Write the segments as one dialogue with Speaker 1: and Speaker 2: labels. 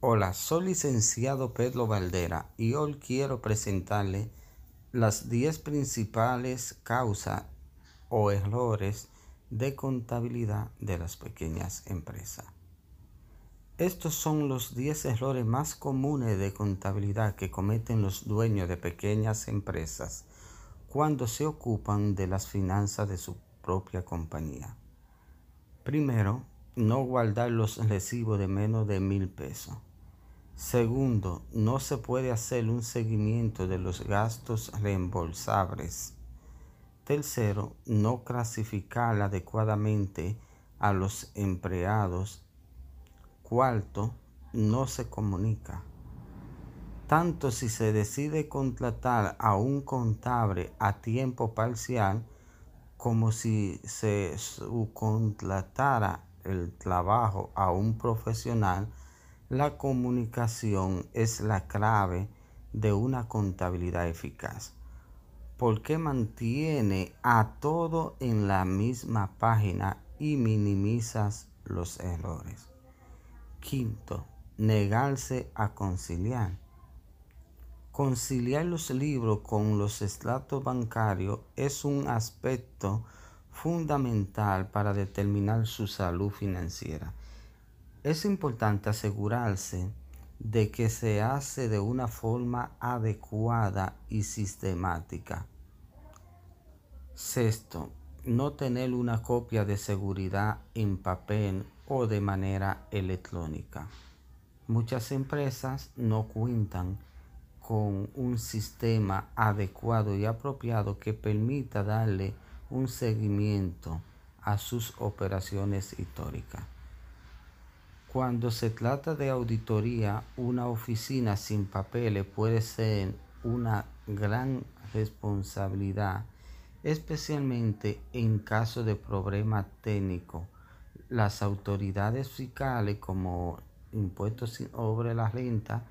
Speaker 1: Hola, soy licenciado Pedro Valdera y hoy quiero presentarle las 10 principales causas o errores de contabilidad de las pequeñas empresas. Estos son los 10 errores más comunes de contabilidad que cometen los dueños de pequeñas empresas cuando se ocupan de las finanzas de su propia compañía. Primero, no guardar los recibos de menos de mil pesos. Segundo, no se puede hacer un seguimiento de los gastos reembolsables. Tercero, no clasificar adecuadamente a los empleados. Cuarto, no se comunica. Tanto si se decide contratar a un contable a tiempo parcial como si se subcontratara el trabajo a un profesional, la comunicación es la clave de una contabilidad eficaz porque mantiene a todo en la misma página y minimizas los errores. Quinto, negarse a conciliar. Conciliar los libros con los estratos bancarios es un aspecto fundamental para determinar su salud financiera. Es importante asegurarse de que se hace de una forma adecuada y sistemática. Sexto, no tener una copia de seguridad en papel o de manera electrónica. Muchas empresas no cuentan con un sistema adecuado y apropiado que permita darle un seguimiento a sus operaciones históricas. Cuando se trata de auditoría, una oficina sin papeles puede ser una gran responsabilidad, especialmente en caso de problemas técnicos. Las autoridades fiscales como impuestos sobre la renta,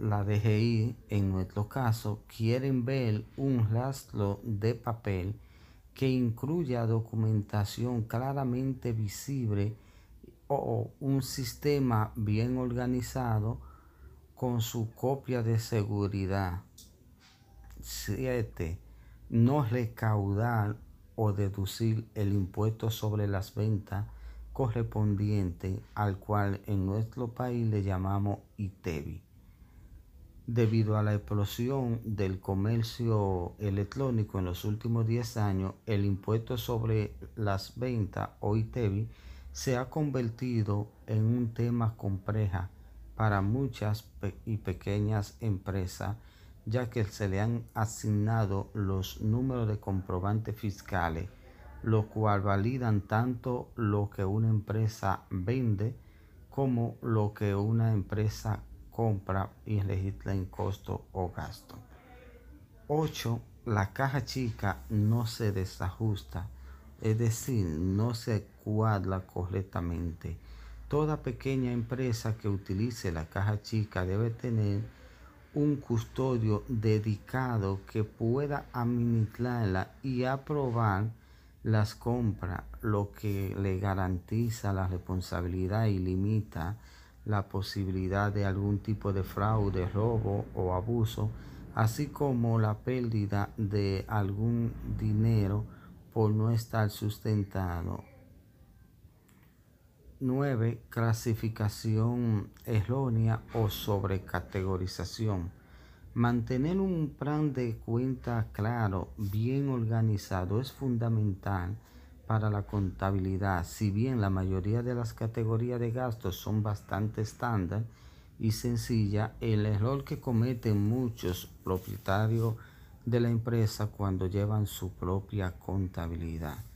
Speaker 1: la DGI en nuestro caso, quieren ver un rastro de papel que incluya documentación claramente visible o un sistema bien organizado con su copia de seguridad. 7. No recaudar o deducir el impuesto sobre las ventas correspondiente al cual en nuestro país le llamamos ITEBI. Debido a la explosión del comercio electrónico en los últimos 10 años, el impuesto sobre las ventas o ITEBI se ha convertido en un tema complejo para muchas y pequeñas empresas, ya que se le han asignado los números de comprobantes fiscales, lo cual validan tanto lo que una empresa vende como lo que una empresa compra y registra en costo o gasto. 8. La caja chica no se desajusta es decir, no se cuadra correctamente. Toda pequeña empresa que utilice la caja chica debe tener un custodio dedicado que pueda administrarla y aprobar las compras, lo que le garantiza la responsabilidad y limita la posibilidad de algún tipo de fraude, robo o abuso, así como la pérdida de algún dinero por no estar sustentado. 9. Clasificación errónea o sobrecategorización. Mantener un plan de cuenta claro, bien organizado, es fundamental para la contabilidad. Si bien la mayoría de las categorías de gastos son bastante estándar y sencilla, el error que cometen muchos propietarios de la empresa cuando llevan su propia contabilidad.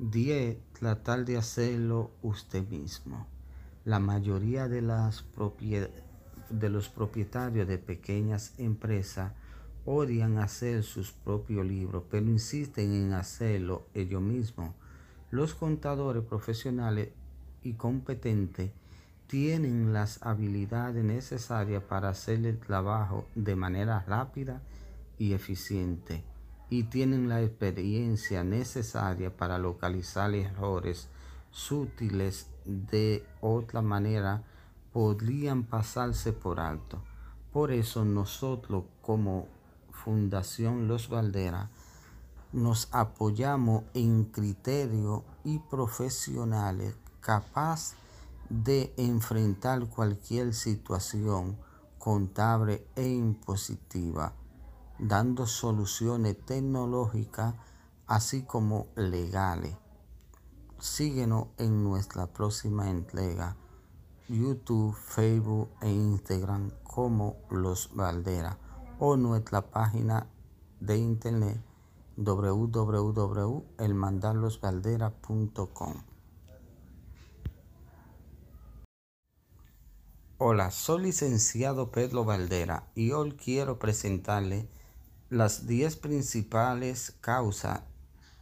Speaker 1: 10. Tratar de hacerlo usted mismo. La mayoría de, los propietarios de pequeñas empresas odian hacer sus propios libros, pero insisten en hacerlo ellos mismos. Los contadores profesionales y competentes tienen las habilidades necesarias para hacer el trabajo de manera rápida y eficiente y tienen la experiencia necesaria para localizar errores sutiles de otra manera podrían pasarse por alto. Por eso nosotros como Fundación Los Valderas nos apoyamos en criterios y profesionales capaz de enfrentar cualquier situación contable e impositiva, dando soluciones tecnológicas así como legales. Síguenos en nuestra próxima entrega, YouTube, Facebook e Instagram como Los Valderas o nuestra página de internet www.elmandarlosvalderas.com. Hola, soy licenciado Pedro Valdera y hoy quiero presentarle las 10 principales causas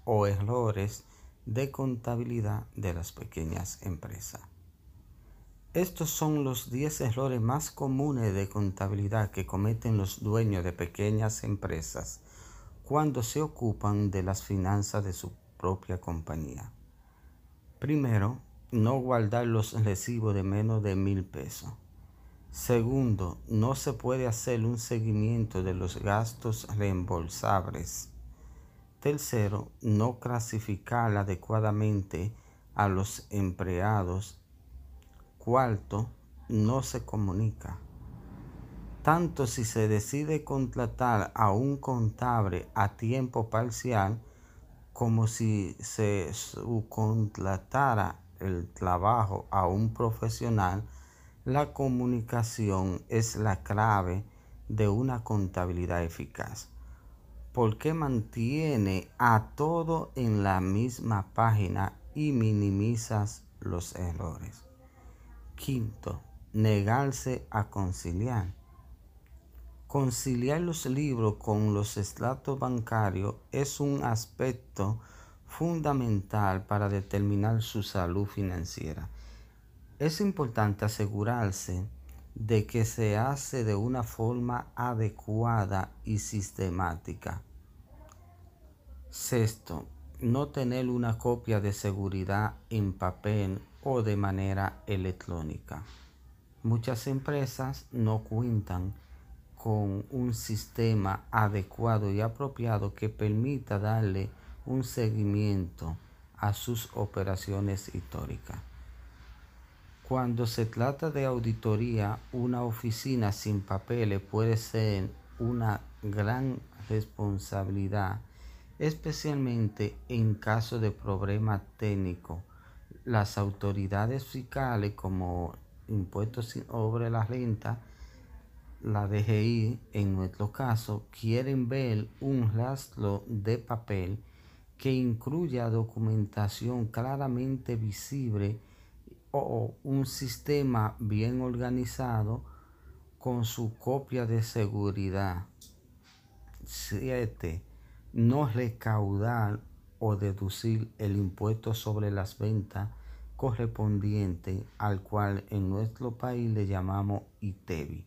Speaker 1: o errores de contabilidad de las pequeñas empresas. Estos son los 10 errores más comunes de contabilidad que cometen los dueños de pequeñas empresas cuando se ocupan de las finanzas de su propia compañía. Primero, no guardar los recibos de menos de mil pesos. Segundo, no se puede hacer un seguimiento de los gastos reembolsables. Tercero, no clasificar adecuadamente a los empleados. Cuarto, no se comunica. Tanto si se decide contratar a un contable a tiempo parcial como si se subcontratara el trabajo a un profesional, la comunicación es la clave de una contabilidad eficaz porque mantiene a todo en la misma página y minimizas los errores. Quinto, negarse a conciliar. Conciliar los libros con los estratos bancarios es un aspecto fundamental para determinar su salud financiera. Es importante asegurarse de que se hace de una forma adecuada y sistemática. Sexto, no tener una copia de seguridad en papel o de manera electrónica. Muchas empresas no cuentan con un sistema adecuado y apropiado que permita darle un seguimiento a sus operaciones históricas. Cuando se trata de auditoría, una oficina sin papeles puede ser una gran responsabilidad, especialmente en caso de problemas técnicos. Las autoridades fiscales como impuestos sobre la renta, la DGI en nuestro caso, quieren ver un rastro de papel que incluya documentación claramente visible o un sistema bien organizado con su copia de seguridad. 7. No recaudar o deducir el impuesto sobre las ventas correspondiente al cual en nuestro país le llamamos ITEBI.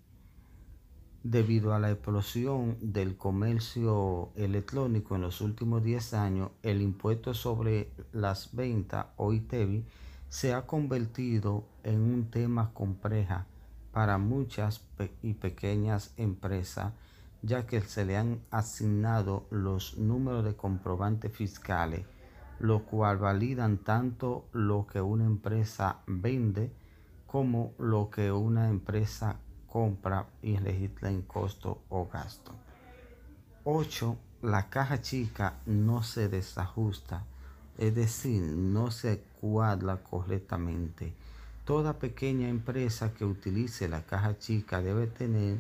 Speaker 1: Debido a la explosión del comercio electrónico en los últimos 10 años, el impuesto sobre las ventas o ITEBI se ha convertido en un tema complejo para muchas y pequeñas empresas, ya que se le han asignado los números de comprobantes fiscales, lo cual validan tanto lo que una empresa vende como lo que una empresa compra y registra en costo o gasto. 8. La caja chica no se desajusta es decir, no se cuadra correctamente. Toda pequeña empresa que utilice la caja chica debe tener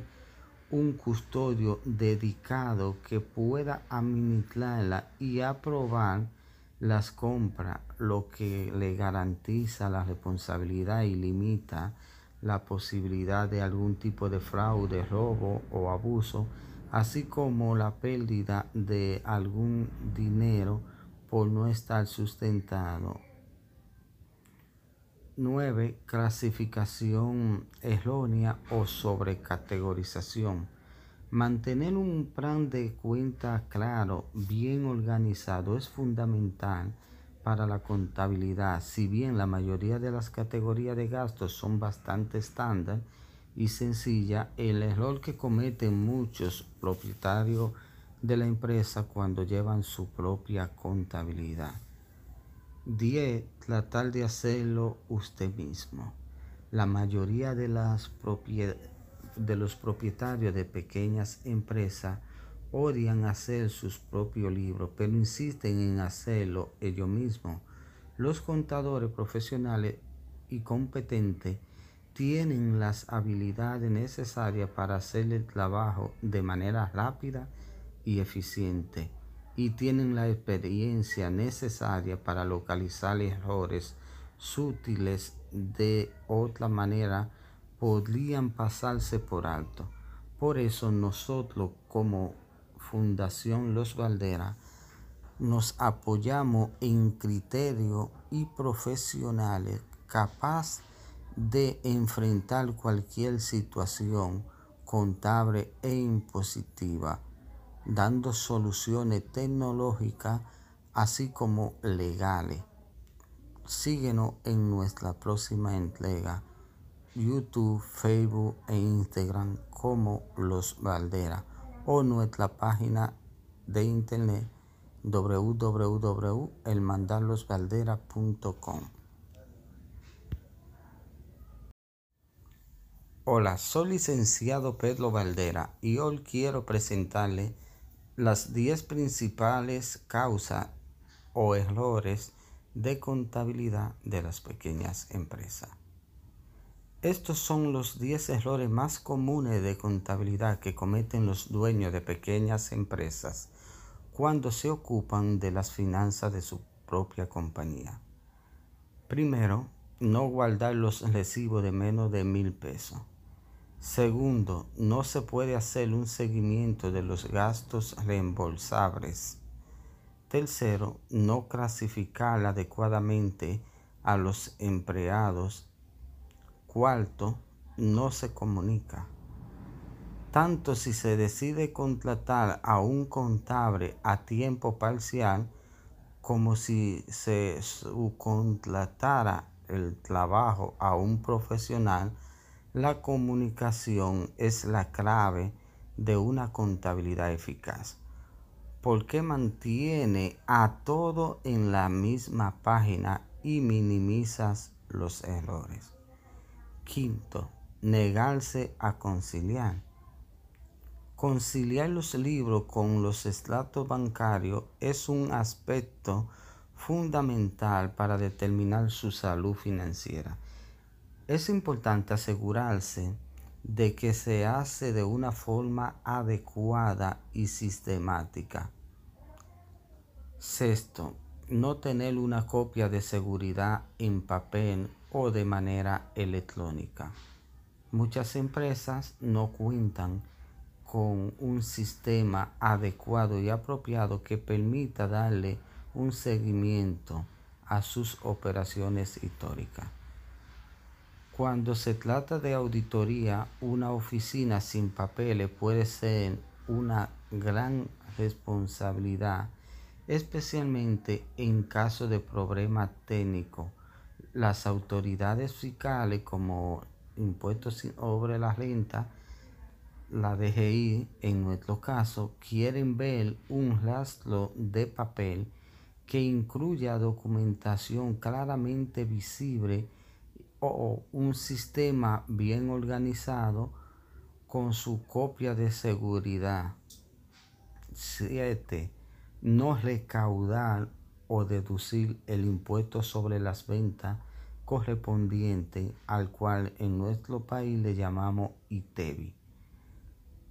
Speaker 1: un custodio dedicado que pueda administrarla y aprobar las compras, lo que le garantiza la responsabilidad y limita la posibilidad de algún tipo de fraude, robo o abuso, así como la pérdida de algún dinero por no estar sustentado. 9. Clasificación errónea o sobrecategorización. Mantener un plan de cuenta claro, bien organizado, es fundamental para la contabilidad, si bien la mayoría de las categorías de gastos son bastante estándar y sencilla, el error que cometen muchos propietarios de la empresa cuando llevan su propia contabilidad. 10. Tratar de hacerlo usted mismo. La mayoría de, las de los propietarios de pequeñas empresas odian hacer sus propios libros, pero insisten en hacerlo ellos mismos. Los contadores profesionales y competentes tienen las habilidades necesarias para hacer el trabajo de manera rápida y eficiente y tienen la experiencia necesaria para localizar errores sutiles de otra manera podrían pasarse por alto. Por eso nosotros como Fundación Los Valderas nos apoyamos en criterios y profesionales capaz de enfrentar cualquier situación contable e impositiva dando soluciones tecnológicas así como legales. Síguenos en nuestra próxima entrega, YouTube, Facebook e Instagram como Los Valderas o nuestra página de internet www.elmandarlosvalderas.com. Hola, soy licenciado Pedro Valdera y hoy quiero presentarle las 10 principales causas o errores de contabilidad de las pequeñas empresas. Estos son los 10 errores más comunes de contabilidad que cometen los dueños de pequeñas empresas cuando se ocupan de las finanzas de su propia compañía. Primero, no guardar los recibos de menos de mil pesos. Segundo, no se puede hacer un seguimiento de los gastos reembolsables. Tercero, no clasificar adecuadamente a los empleados. Cuarto, no se comunica. Tanto si se decide contratar a un contable a tiempo parcial como si se subcontratara el trabajo a un profesional la comunicación es la clave de una contabilidad eficaz, porque mantiene a todo en la misma página y minimizas los errores. Quinto, negarse a conciliar. Conciliar los libros con los estratos bancarios es un aspecto fundamental para determinar su salud financiera es importante asegurarse de que se hace de una forma adecuada y sistemática. Sexto, no tener una copia de seguridad en papel o de manera electrónica. Muchas empresas no cuentan con un sistema adecuado y apropiado que permita darle un seguimiento a sus operaciones históricas. Cuando se trata de auditoría, una oficina sin papeles puede ser una gran responsabilidad, especialmente en caso de problemas técnicos. Las autoridades fiscales como impuestos sobre la renta, la DGI en nuestro caso, quieren ver un rastro de papel que incluya documentación claramente visible o un sistema bien organizado con su copia de seguridad. 7. No recaudar o deducir el impuesto sobre las ventas correspondiente al cual en nuestro país le llamamos ITEBI.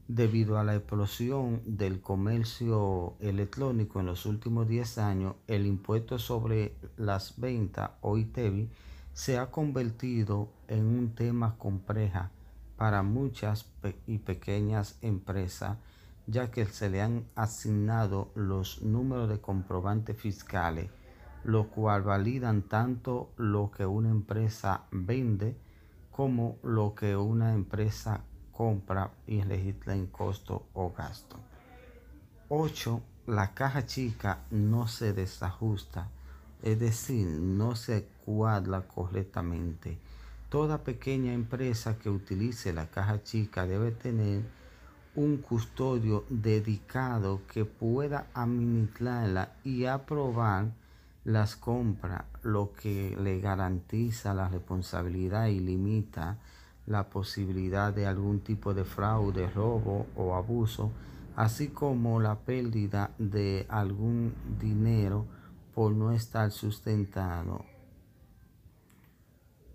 Speaker 1: Debido a la explosión del comercio electrónico en los últimos 10 años, el impuesto sobre las ventas o ITEBI se ha convertido en un tema compleja para muchas y pequeñas empresas, ya que se le han asignado los números de comprobantes fiscales, lo cual validan tanto lo que una empresa vende como lo que una empresa compra y registra en costo o gasto. 8. La caja chica no se desajusta es decir, no se cuadra correctamente. Toda pequeña empresa que utilice la caja chica debe tener un custodio dedicado que pueda administrarla y aprobar las compras, lo que le garantiza la responsabilidad y limita la posibilidad de algún tipo de fraude, robo o abuso, así como la pérdida de algún dinero por no estar sustentado.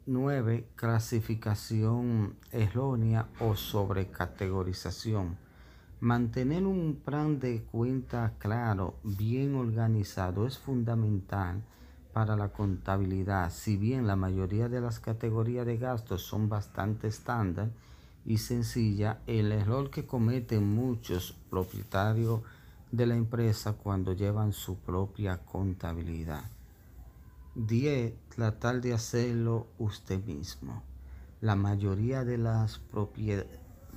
Speaker 1: 9. Clasificación errónea o sobrecategorización. Mantener un plan de cuenta claro, bien organizado, es fundamental para la contabilidad. Si bien la mayoría de las categorías de gastos son bastante estándar y sencilla, el error que cometen muchos propietarios de la empresa cuando llevan su propia contabilidad. 10. Tratar de hacerlo usted mismo. La mayoría de,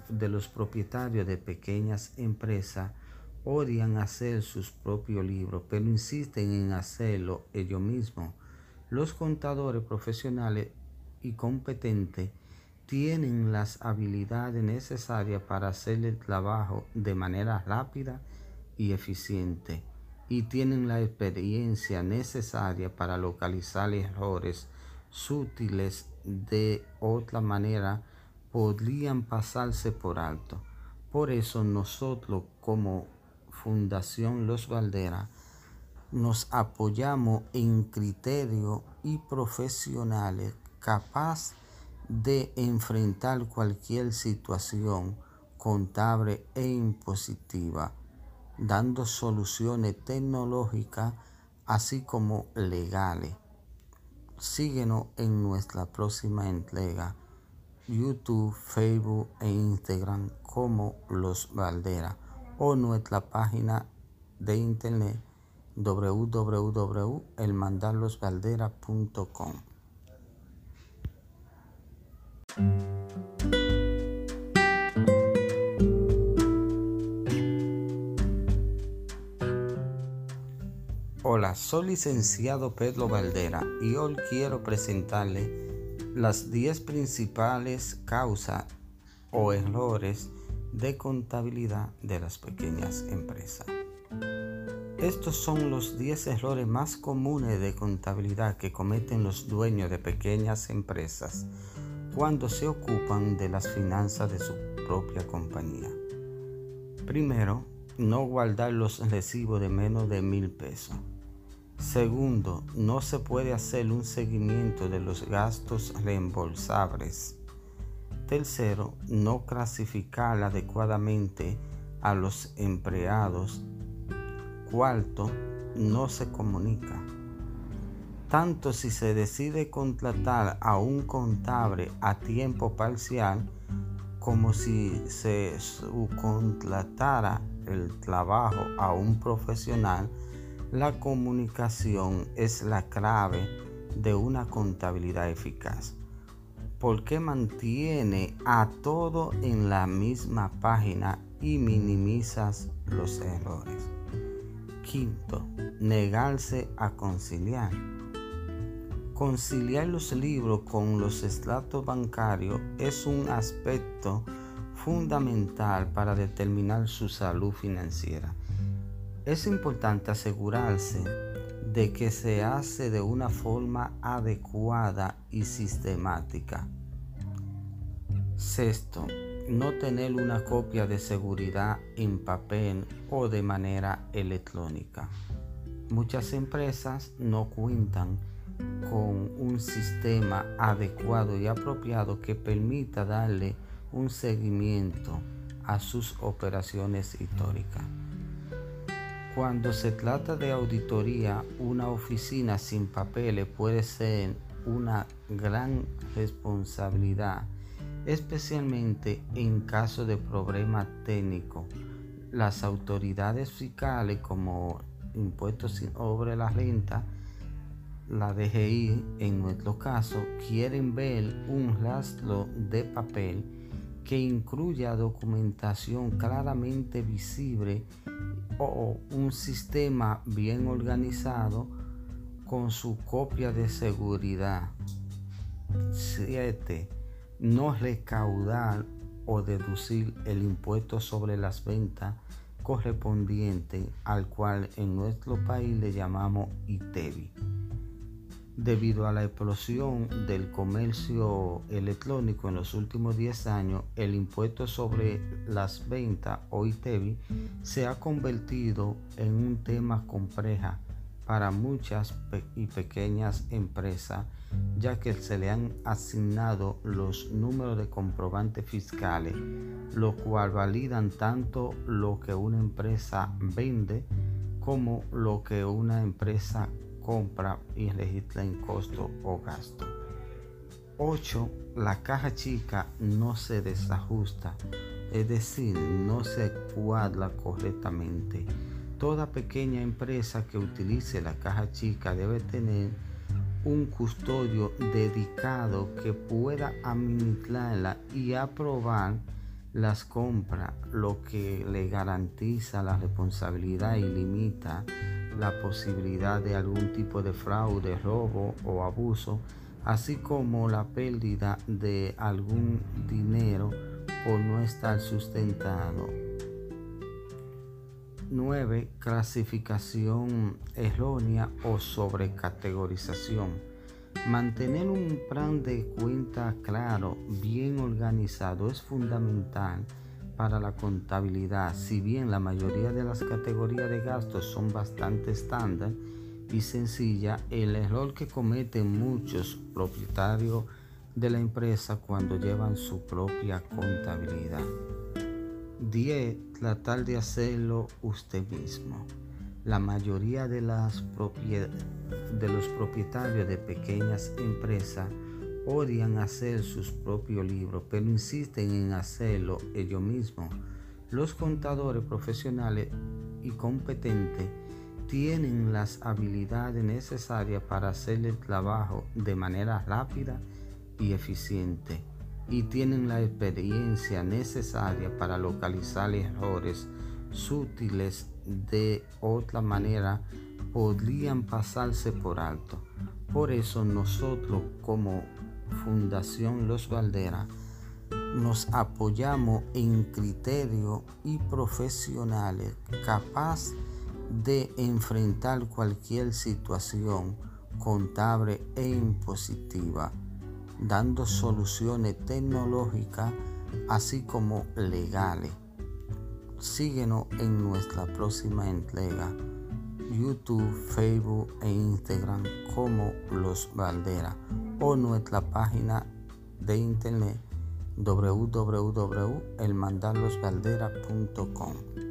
Speaker 1: de los propietarios de pequeñas empresas odian hacer sus propios libros, pero insisten en hacerlo ellos mismos. Los contadores profesionales y competentes tienen las habilidades necesarias para hacer el trabajo de manera rápida y eficiente y tienen la experiencia necesaria para localizar errores sutiles de otra manera podrían pasarse por alto. Por eso nosotros como Fundación Los Valderas nos apoyamos en criterios y profesionales capaz de enfrentar cualquier situación contable e impositiva dando soluciones tecnológicas así como legales. Síguenos en nuestra próxima entrega, YouTube, Facebook e Instagram como Los Valderas o nuestra página de internet www.elmandarlosvalderas.com. Hola, soy licenciado Pedro Valdera y hoy quiero presentarle las 10 principales causas o errores de contabilidad de las pequeñas empresas. Estos son los 10 errores más comunes de contabilidad que cometen los dueños de pequeñas empresas cuando se ocupan de las finanzas de su propia compañía. Primero, no guardar los recibos de menos de mil pesos. Segundo, no se puede hacer un seguimiento de los gastos reembolsables. Tercero, no clasificar adecuadamente a los empleados. Cuarto, no se comunica. Tanto si se decide contratar a un contable a tiempo parcial como si se subcontratara el trabajo a un profesional la comunicación es la clave de una contabilidad eficaz porque mantiene a todo en la misma página y minimizas los errores. Quinto, negarse a conciliar. Conciliar los libros con los estratos bancarios es un aspecto fundamental para determinar su salud financiera es importante asegurarse de que se hace de una forma adecuada y sistemática. Sexto, no tener una copia de seguridad en papel o de manera electrónica. Muchas empresas no cuentan con un sistema adecuado y apropiado que permita darle un seguimiento a sus operaciones históricas. Cuando se trata de auditoría, una oficina sin papeles puede ser una gran responsabilidad, especialmente en caso de problemas técnicos. Las autoridades fiscales como impuestos sobre la renta, la DGI en nuestro caso, quieren ver un rastro de papel que incluya documentación claramente visible o un sistema bien organizado con su copia de seguridad. 7. No recaudar o deducir el impuesto sobre las ventas correspondiente al cual en nuestro país le llamamos ITEVI. Debido a la explosión del comercio electrónico en los últimos 10 años, el impuesto sobre las ventas o ITEVI se ha convertido en un tema complejo para muchas y pequeñas empresas, ya que se le han asignado los números de comprobantes fiscales, lo cual validan tanto lo que una empresa vende como lo que una empresa compra y registra en costo o gasto. 8. La caja chica no se desajusta, es decir, no se cuadra correctamente. Toda pequeña empresa que utilice la caja chica debe tener un custodio dedicado que pueda administrarla y aprobar las compras, lo que le garantiza la responsabilidad y limita la posibilidad de algún tipo de fraude, robo o abuso, así como la pérdida de algún dinero por no estar sustentado. 9. Clasificación errónea o sobrecategorización. Mantener un plan de cuenta claro, bien organizado es fundamental para la contabilidad, si bien la mayoría de las categorías de gastos son bastante estándar y sencilla, el error que cometen muchos propietarios de la empresa cuando llevan su propia contabilidad. 10. Tratar de hacerlo usted mismo. La mayoría de, de los propietarios de pequeñas empresas odian hacer sus propios libros, pero insisten en hacerlo ellos mismos. Los contadores profesionales y competentes tienen las habilidades necesarias para hacer el trabajo de manera rápida y eficiente y tienen la experiencia necesaria para localizar errores sutiles de otra manera podrían pasarse por alto. Por eso nosotros como Fundación Los Valderas nos apoyamos en criterios y profesionales capaz de enfrentar cualquier situación contable e impositiva, dando soluciones tecnológicas así como legales. Síguenos en nuestra próxima entrega. YouTube, Facebook e Instagram como Los Valderas o nuestra página de internet www.elmandarlosvalderas.com.